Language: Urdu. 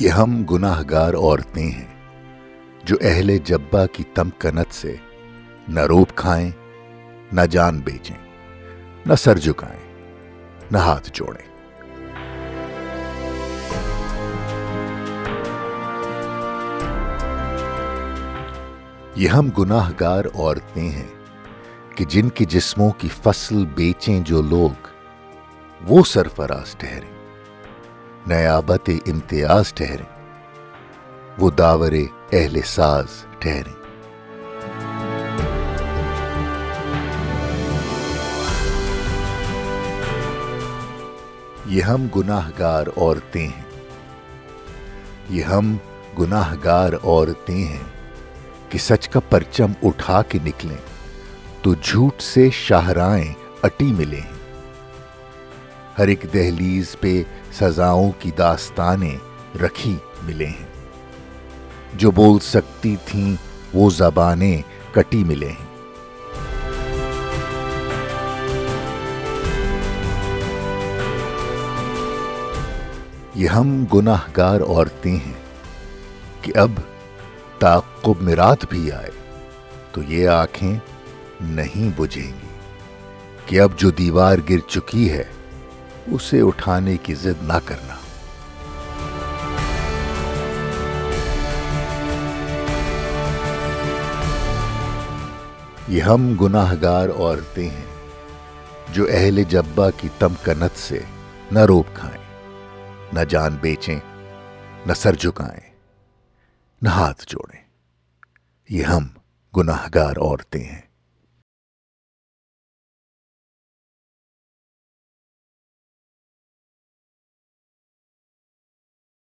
یہ ہم گناہ گار عورتیں ہیں، جو اہل جبا کی تمکنت سے نہ روپ کھائیں، نہ جان بیچیں، نہ سر جھکائیں، نہ ہاتھ جوڑیں۔ یہ ہم گناہ گار عورتیں ہیں کہ جن کے جسموں کی فصل بیچیں جو لوگ، وہ سرفراز ٹھہریں۔ نیابت امتیاز ٹھہریں۔ وہ داور اہل ساز ٹھہریں۔ یہ ہم گناہ گار عورتیں ہیں۔ یہ ہم گناہ گار عورتیں ہیں کہ سچ کا پرچم اٹھا کے نکلیں تو جھوٹ سے شاہرائیں اٹی ملے ہیں ہر ایک دہلیز پہ سزاؤں کی داستانیں رکھی ملے ہیں۔ جو بول سکتی تھیں وہ زبانیں کٹی ملے ہیں۔ یہ ہم گناہ گار عورتیں ہیں کہ اب تعقب مرات بھی آئے تو یہ آنکھیں نہیں بجھیں گی کہ اب جو دیوار گر چکی ہے اسے اٹھانے کی ضد نہ کرنا۔ یہ ہم گناہ گار عورتیں ہیں جو اہل جبا کی تمکنت سے نہ روپ کھائیں، نہ جان بیچیں، نہ سر جھکائیں، نہ ہاتھ جوڑیں۔ یہ ہم گناہ گار عورتیں ہیں۔